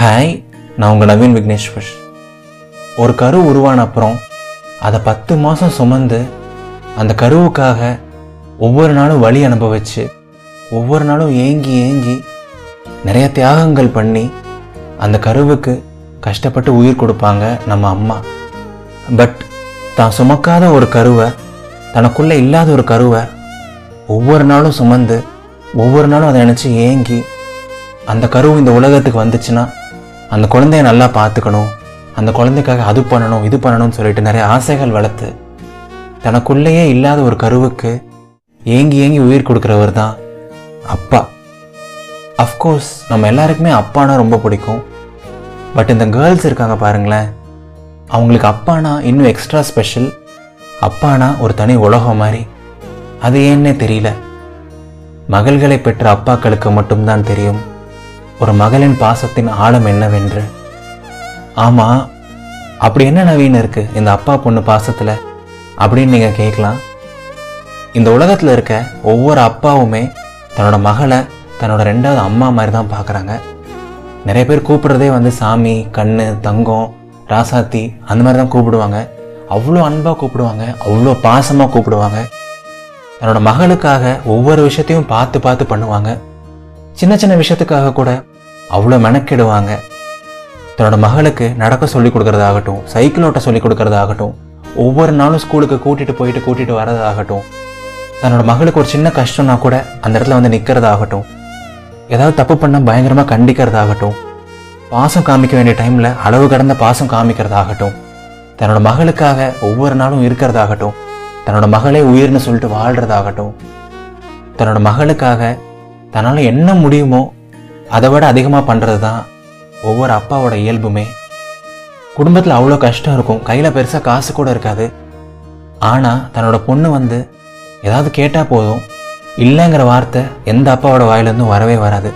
Hi நான் உங்கள் நவீன் விக்னேஸ்வர். ஒரு கரு உருவான அப்புறம் அதை பத்து மாதம் சுமந்து அந்த கருவுக்காக ஒவ்வொரு நாளும் வழி அனுபவிச்சு ஒவ்வொரு நாளும் ஏங்கி ஏங்கி நிறைய தியாகங்கள் பண்ணி அந்த கருவுக்கு கஷ்டப்பட்டு உயிர் கொடுப்பாங்க நம்ம அம்மா. பட் தான் சுமக்காத ஒரு கருவை தனக்குள்ளே இல்லாத ஒரு கருவை ஒவ்வொரு நாளும் சுமந்து ஒவ்வொரு நாளும் அதை நினச்சி ஏங்கி அந்த கருவு இந்த உலகத்துக்கு வந்துச்சுன்னா அந்த குழந்தைய நல்லா பார்த்துக்கணும். அந்த குழந்தைக்காக அது பண்ணணும் இது பண்ணணும்னு சொல்லிட்டு நிறைய ஆசைகள் வளர்த்து தனக்குள்ளேயே இல்லாத ஒரு கருவுக்கு ஏங்கி ஏங்கி உயிர் கொடுக்குறவர் தான் அப்பா. அஃப்கோர்ஸ் நம்ம எல்லாருக்குமே அப்பானா ரொம்ப பிடிக்கும். பட் இந்த கேர்ள்ஸ் இருக்காங்க பாருங்களேன். அவங்களுக்கு அப்பானா இன்னும் எக்ஸ்ட்ரா ஸ்பெஷல் அப்பானா ஒரு தனி உலகம் மாதிரி. அது ஏன்னே தெரியல. மகள்களை பெற்ற அப்பாக்களுக்கு மட்டும்தான் தெரியும். ஒரு மகளின் பாசத்தின் ஆழம் என்னவென்று? ஆமா அப்படி என்ன நவீன இருக்கு இந்த அப்பா பொண்ணு பாசத்துல? அப்படின்னு நீங்க கேட்கலாம். இந்த உலகத்துல இருக்க ஒவ்வொரு அப்பாவுமே தன்னோட மகளை தன்னோட ரெண்டாவது அம்மா மாதிரி தான் பார்க்குறாங்க. நிறைய பேர் கூப்பிடுறதே வந்து சாமி கண்ணு தங்கம் ராசாத்தி அந்த மாதிரி தான் கூப்பிடுவாங்க. அவ்வளோ அன்பாக கூப்பிடுவாங்க அவ்வளோ பாசமாக கூப்பிடுவாங்க. தன்னோட மகளுக்காக ஒவ்வொரு விஷயத்தையும் பார்த்து பார்த்து பண்ணுவாங்க. சின்ன சின்ன விஷயத்துக்காக கூட அவ்வளோ மெனக்கெடுவாங்க. தன்னோட மகளுக்கு நடக்க சொல்லி கொடுக்கறதாகட்டும் சைக்கிள் ஓட்ட சொல்லி கொடுக்கறதாகட்டும் ஒவ்வொரு நாளும் ஸ்கூலுக்கு கூட்டிட்டு போயிட்டு கூட்டிட்டு வரதாகட்டும் தன்னோட மகளுக்கு ஒரு சின்ன கஷ்டம்னா கூட அந்த இடத்துல வந்து நிற்கிறதாகட்டும் ஏதாவது தப்பு பண்ணால் பயங்கரமாக கண்டிக்கிறதாகட்டும் பாசம் காமிக்க வேண்டிய டைமில் அளவு கடந்த பாசம் காமிக்கிறதாகட்டும் தன்னோட மகளுக்காக ஒவ்வொரு நாளும் இருக்கிறதாகட்டும் தன்னோட மகளே உயிர்னு சொல்லிட்டு வாழ்கிறதாகட்டும் தன்னோட மகளுக்காக தன்னால் என்ன முடியுமோ அதை விட அதிகமாக பண்ணுறது தான் ஒவ்வொரு அப்பாவோட இயல்புமே. குடும்பத்தில் அவ்வளோ கஷ்டம் இருக்கும். கையில் பெருசாக காசு கூட இருக்காது. ஆனால் தன்னோட பொண்ணு வந்து ஏதாவது கேட்டால் போதும். இல்லைங்கிற வார்த்தை எந்த அப்பாவோட வாயிலேருந்தும் வரவே வராது.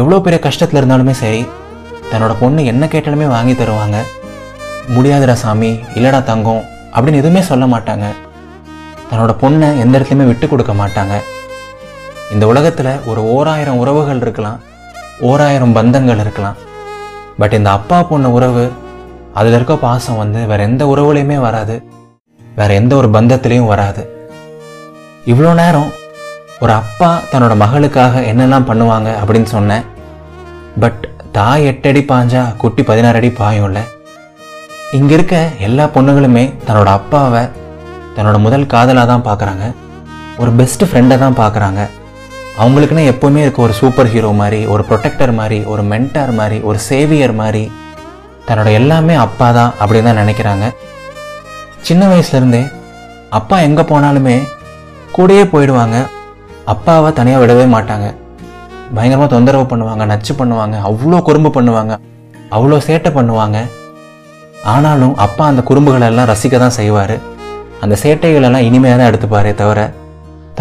எவ்வளோ பெரிய கஷ்டத்தில் இருந்தாலுமே சரி தன்னோட பொண்ணு என்ன கேட்டாலுமே வாங்கி தருவாங்க. முடியாதுடா சாமி இல்லைடா தங்கம் அப்படின்னு எதுவுமே சொல்ல மாட்டாங்க. தன்னோட பொண்ணை எந்த இடத்துலையுமே விட்டு கொடுக்க மாட்டாங்க. இந்த உலகத்தில் ஒரு ஓராயிரம் உறவுகள் இருக்கலாம் ஓராயிரம் பந்தங்கள் இருக்கலாம். பட் இந்த அப்பா பொண்ணு உறவு அதில் இருக்க பாசம் வந்து வேற எந்த உறவுலையுமே வராது. வேற எந்த ஒரு பந்தத்திலையும் வராது. இவ்வளோ நேரம் ஒரு அப்பா தன்னோட மகளுக்காக என்னெல்லாம் பண்ணுவாங்க அப்படின்னு சொன்னேன் பட் தாய் எட்டடி பாஞ்சா குட்டி பதினாறு அடி பாயும்ல. இங்கே இருக்க எல்லா பொண்ணுகளுமே தன்னோட அப்பாவை தன்னோட முதல் காதலாக தான் பார்க்குறாங்க ஒரு பெஸ்ட் ஃப்ரெண்டை தான் பார்க்குறாங்க அவங்களுக்குன்னு எப்போவுமே இருக்க ஒரு சூப்பர் ஹீரோ மாதிரி ஒரு ப்ரொடெக்டர் மாதிரி ஒரு மென்டார் மாதிரி ஒரு சேவியர் மாதிரி தன்னோட எல்லாமே அப்பா தான் அப்படின்னு தான் நினைக்கிறாங்க. சின்ன வயசுலேருந்தே அப்பா எங்கே போனாலுமே கூடயே போயிடுவாங்க. அப்பாவை தனியாக விடவே மாட்டாங்க. பயங்கரமாக தொந்தரவு பண்ணுவாங்க நச்சு பண்ணுவாங்க அவ்வளோ குறும்பு பண்ணுவாங்க அவ்வளோ சேட்டை பண்ணுவாங்க. ஆனாலும் அப்பா அந்த குறும்புகளை எல்லாம் ரசிக்க தான் செய்வார். அந்த சேட்டைகளெல்லாம் இனிமையாக தான் எடுத்துப்பாரே தவிர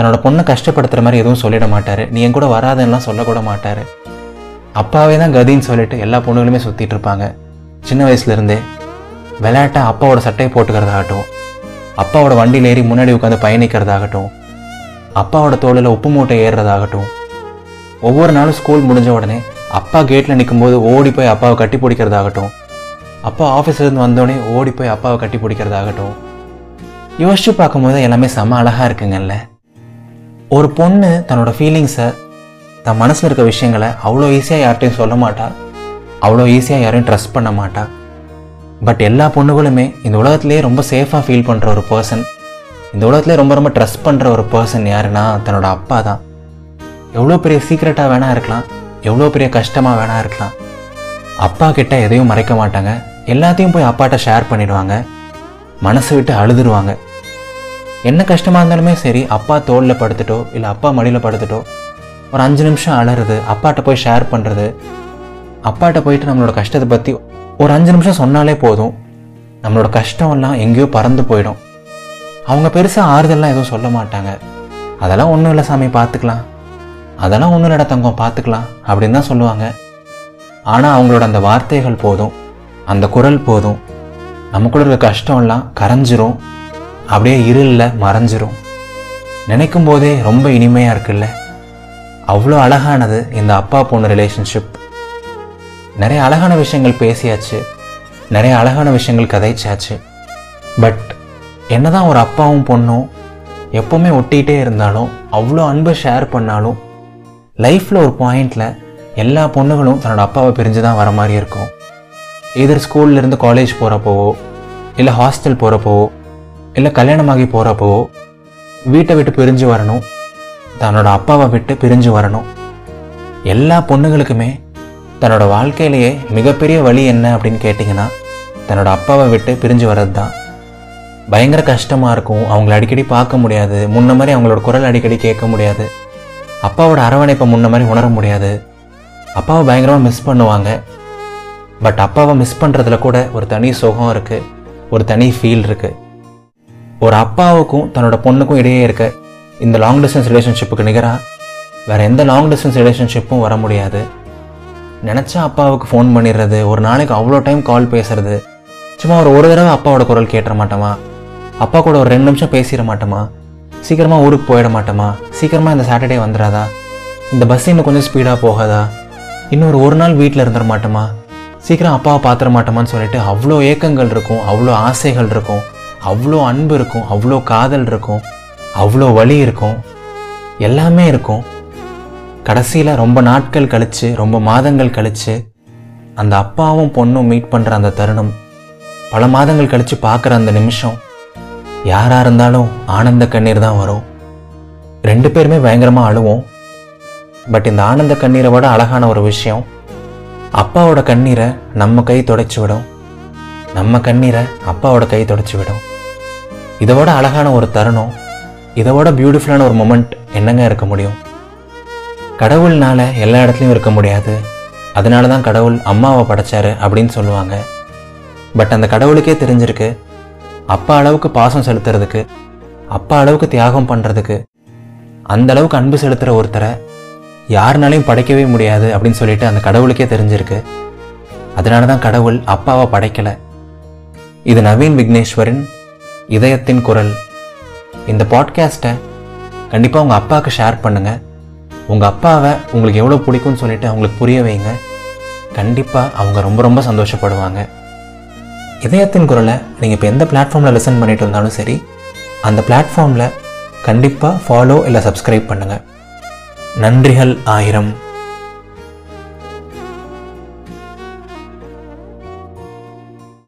தன்னோட பொண்ணை கஷ்டப்படுத்துகிற மாதிரி எதுவும் சொல்லிட மாட்டார். நீ என் கூட வராதுன்னெலாம் சொல்லக்கூட மாட்டார். அப்பாவே தான் கதின்னு சொல்லிட்டு எல்லா பொண்ணுகளுமே சுற்றிட்டு இருப்பாங்க. சின்ன வயசுலேருந்தே விளையாட்ட அப்பாவோட சட்டையை போட்டுக்கிறதாகட்டும் அப்பாவோட வண்டியில் ஏறி முன்னாடி உட்காந்து பயணிக்கிறதாகட்டும் அப்பாவோட தோளில் உப்பு மூட்டை ஏறுறதாகட்டும் ஒவ்வொரு நாளும் ஸ்கூல் முடிஞ்ச உடனே அப்பா கேட்டில் நிற்கும்போது ஓடி போய் அப்பாவை கட்டி பிடிக்கிறதாகட்டும் அப்பா ஆஃபீஸ்லேருந்து வந்தோடனே ஓடி போய் அப்பாவை கட்டி பிடிக்கிறதாகட்டும். யோசிச்சு பார்க்கும்போது எல்லாமே செம அழகாக இருக்குங்கல்ல ஒரு பொண்ணு தன்னோட ஃபீலிங்ஸை தன் மனசில் இருக்க விஷயங்களை அவ்வளோ ஈஸியாக யார்கிட்டையும் சொல்ல மாட்டா. அவ்வளோ ஈஸியாக யாரையும் ட்ரஸ்ட் பண்ண மாட்டா. பட் எல்லா பொண்ணுகளுமே இந்த உலகத்துலேயே ரொம்ப சேஃபாக ஃபீல் பண்ணுற ஒரு பர்சன் இந்த உலகத்திலே ரொம்ப ரொம்ப ட்ரஸ்ட் பண்ணுற ஒரு பர்சன் யாருன்னா தன்னோட அப்பா தான். எவ்வளோ பெரிய சீக்ரெட்டாக வேணா இருக்கலாம் எவ்வளோ பெரிய கஷ்டமாக வேணா இருக்கலாம். அப்பா கிட்ட எதையும் மறைக்க மாட்டாங்க. எல்லாத்தையும் போய் அப்பாட்ட ஷேர் பண்ணிடுவாங்க. மனசை விட்டு அழுதுருவாங்க. என்ன கஷ்டமாக இருந்தாலுமே சரி அப்பா தோளில் படுத்துட்டோ இல்லை அப்பா மடியில் படுத்துட்டோ ஒரு அஞ்சு நிமிஷம் அலறுது அப்பாட்ட போய் ஷேர் பண்ணுறது அப்பாட்ட போயிட்டு நம்மளோட கஷ்டத்தை பற்றி ஒரு அஞ்சு நிமிஷம் சொன்னாலே போதும். நம்மளோட கஷ்டம் எல்லாம் எங்கேயோ பறந்து போயிடும். அவங்க பெருசாக ஆறுதல்லாம் எதுவும் சொல்ல மாட்டாங்க. அதெல்லாம் ஒன்றும் இல்லை சாமி பார்த்துக்கலாம் அதெல்லாம் ஒன்றும் இல்லை தங்கம் பார்த்துக்கலாம் அப்படின்னு தான் சொல்லுவாங்க. ஆனால் அவங்களோட அந்த வார்த்தைகள் போதும். அந்த குரல் போதும். நமக்குள்ள இருக்க கஷ்டம்லாம் கரைஞ்சிரும். அப்படியே இருளில் மறைஞ்சிரும். நினைக்கும் போதே ரொம்ப இனிமையாக இருக்குல்ல? அவ்வளோ அழகானது இந்த அப்பா பொண்ணு ரிலேஷன்ஷிப் நிறைய அழகான விஷயங்கள் பேசியாச்சு. நிறைய அழகான விஷயங்கள் கதைச்சாச்சு. பட் என்னதான் ஒரு அப்பாவும் பொண்ணும் எப்போவுமே ஒட்டிகிட்டே இருந்தாலும் அவ்வளோ அன்பை ஷேர் பண்ணாலும் லைஃப்பில் ஒரு பாயிண்டில் எல்லா பொண்ணுகளும் தன்னோட அப்பாவை பிரிஞ்சு தான் வர மாதிரி இருக்கும். எதிர் ஸ்கூல்லேருந்து காலேஜ் போகிறப்போவோ இல்லை ஹாஸ்டல் போகிறப்போவோ இல்லை கல்யாணமாகி போகிறப்போ வீட்டை விட்டு பிரிஞ்சு வரணும் தன்னோட அப்பாவை விட்டு பிரிஞ்சு வரணும். எல்லா பொண்ணுங்களுக்குமே தன்னோட வாழ்க்கையிலேயே மிகப்பெரிய வழி என்ன அப்படின்னு கேட்டிங்கன்னா தன்னோட அப்பாவை விட்டு பிரிஞ்சு வர்றது தான் பயங்கர கஷ்டமாக இருக்கும். அவங்கள அடிக்கடி பார்க்க முடியாது. முன்ன மாதிரி அவங்களோட குரல் அடிக்கடி கேட்க முடியாது. அப்பாவோட அரவணைப்பை முன்ன மாதிரி உணர முடியாது. அப்பாவை பயங்கரமாக மிஸ் பண்ணுவாங்க. பட் அப்பாவை மிஸ் பண்ணுறதுல கூட ஒரு தனி சுகம் இருக்குது ஒரு தனி ஃபீல் இருக்குது ஒரு அப்பாவுக்கும் தன்னோட பொண்ணுக்கும் இடையே இருக்க இந்த லாங் டிஸ்டன்ஸ் ரிலேஷன்ஷிப்புக்கு நிகராக வேறு எந்த லாங் டிஸ்டன்ஸ் ரிலேஷன்ஷிப்பும் வர முடியாது. நினச்சா அப்பாவுக்கு ஃபோன் பண்ணிடுறது ஒரு நாளைக்கு அவ்வளோ டைம் கால் பேசுறது சும்மா ஒரு ஒரு தடவை அப்பாவோட குரல் கேட்டுற மாட்டோமா? அப்பா கூட ஒரு ரெண்டு நிமிஷம் பேசிட மாட்டோமா? சீக்கிரமாக ஊருக்கு போயிட மாட்டோமா? சீக்கிரமாக இந்த சாட்டர்டே வந்துடாதா? இந்த பஸ் இன்னும் கொஞ்சம் ஸ்பீடாக போகாதா? இன்னொரு ஒரு ஒரு நாள் வீட்டில் இருந்துட மாட்டோமா? சீக்கிரம் அப்பாவை பார்த்துட மாட்டோமான்னு சொல்லிட்டு அவ்வளோ ஏக்கங்கள் இருக்கும் அவ்வளோ ஆசைகள் இருக்கும். அவ்வளோ அன்பு இருக்கும் அவ்வளோ காதல் இருக்கும் அவ்வளோ வலி இருக்கும் எல்லாமே இருக்கும். கடைசியில் ரொம்ப நாட்கள் கழித்து ரொம்ப மாதங்கள் கழித்து அந்த அப்பாவும் பொண்ணும் மீட் பண்ணுற அந்த தருணம் பல மாதங்கள் கழித்து பார்க்குற அந்த நிமிஷம் யாராக இருந்தாலும் ஆனந்த கண்ணீர் தான் வரும். ரெண்டு பேருமே பயங்கரமாக அழுவோம். பட் இந்த ஆனந்த கண்ணீரை விட அழகான ஒரு விஷயம் அப்பாவோட கண்ணீரை நம்ம கை துடைச்சி விடும். நம்ம கண்ணீரை அப்பாவோட கை துடைச்சி விடும். இதை விட அழகான ஒரு தருணம் இதை விட பியூட்டிஃபுல்லான ஒரு மொமெண்ட் என்னங்க இருக்க முடியும்? கடவுள்னால எல்லா இடத்துலையும் இருக்க முடியாது. அதனால தான் கடவுள் அம்மாவை படைச்சாரு அப்படின்னு சொல்லுவாங்க. பட் அந்த கடவுளுக்கே தெரிஞ்சிருக்கு அப்பா அளவுக்கு பாசம் செலுத்துறதுக்கு அப்பா அளவுக்கு தியாகம் பண்ணுறதுக்கு அந்த அளவுக்கு அன்பு செலுத்துகிற ஒருத்தரை யாருனாலையும் படைக்கவே முடியாது அப்படின்னு சொல்லிட்டு அந்த கடவுளுக்கே தெரிஞ்சிருக்கு. அதனால தான் கடவுள் அப்பாவை படைக்கலை. இது நவீன் விக்னேஸ்வரின் இதயத்தின் குரல். இந்த பாட்காஸ்ட்டை கண்டிப்பாக உங்கள் அப்பாவுக்கு ஷேர் பண்ணுங்கள் உங்கள் அப்பாவை உங்களுக்கு எவ்வளோ பிடிக்கும்னு சொல்லிட்டு அவங்களுக்கு புரிய வைங்க. கண்டிப்பாக அவங்க ரொம்ப ரொம்ப சந்தோஷப்படுவாங்க. இதயத்தின் குரலை நீங்கள் இப்போ எந்த பிளாட்ஃபார்மில் லிசன் பண்ணிட்டு இருந்தாலும் சரி அந்த பிளாட்ஃபார்மில் கண்டிப்பாக ஃபாலோ இல்லை சப்ஸ்கிரைப் பண்ணுங்கள் நன்றிகள் ஆயிரம்.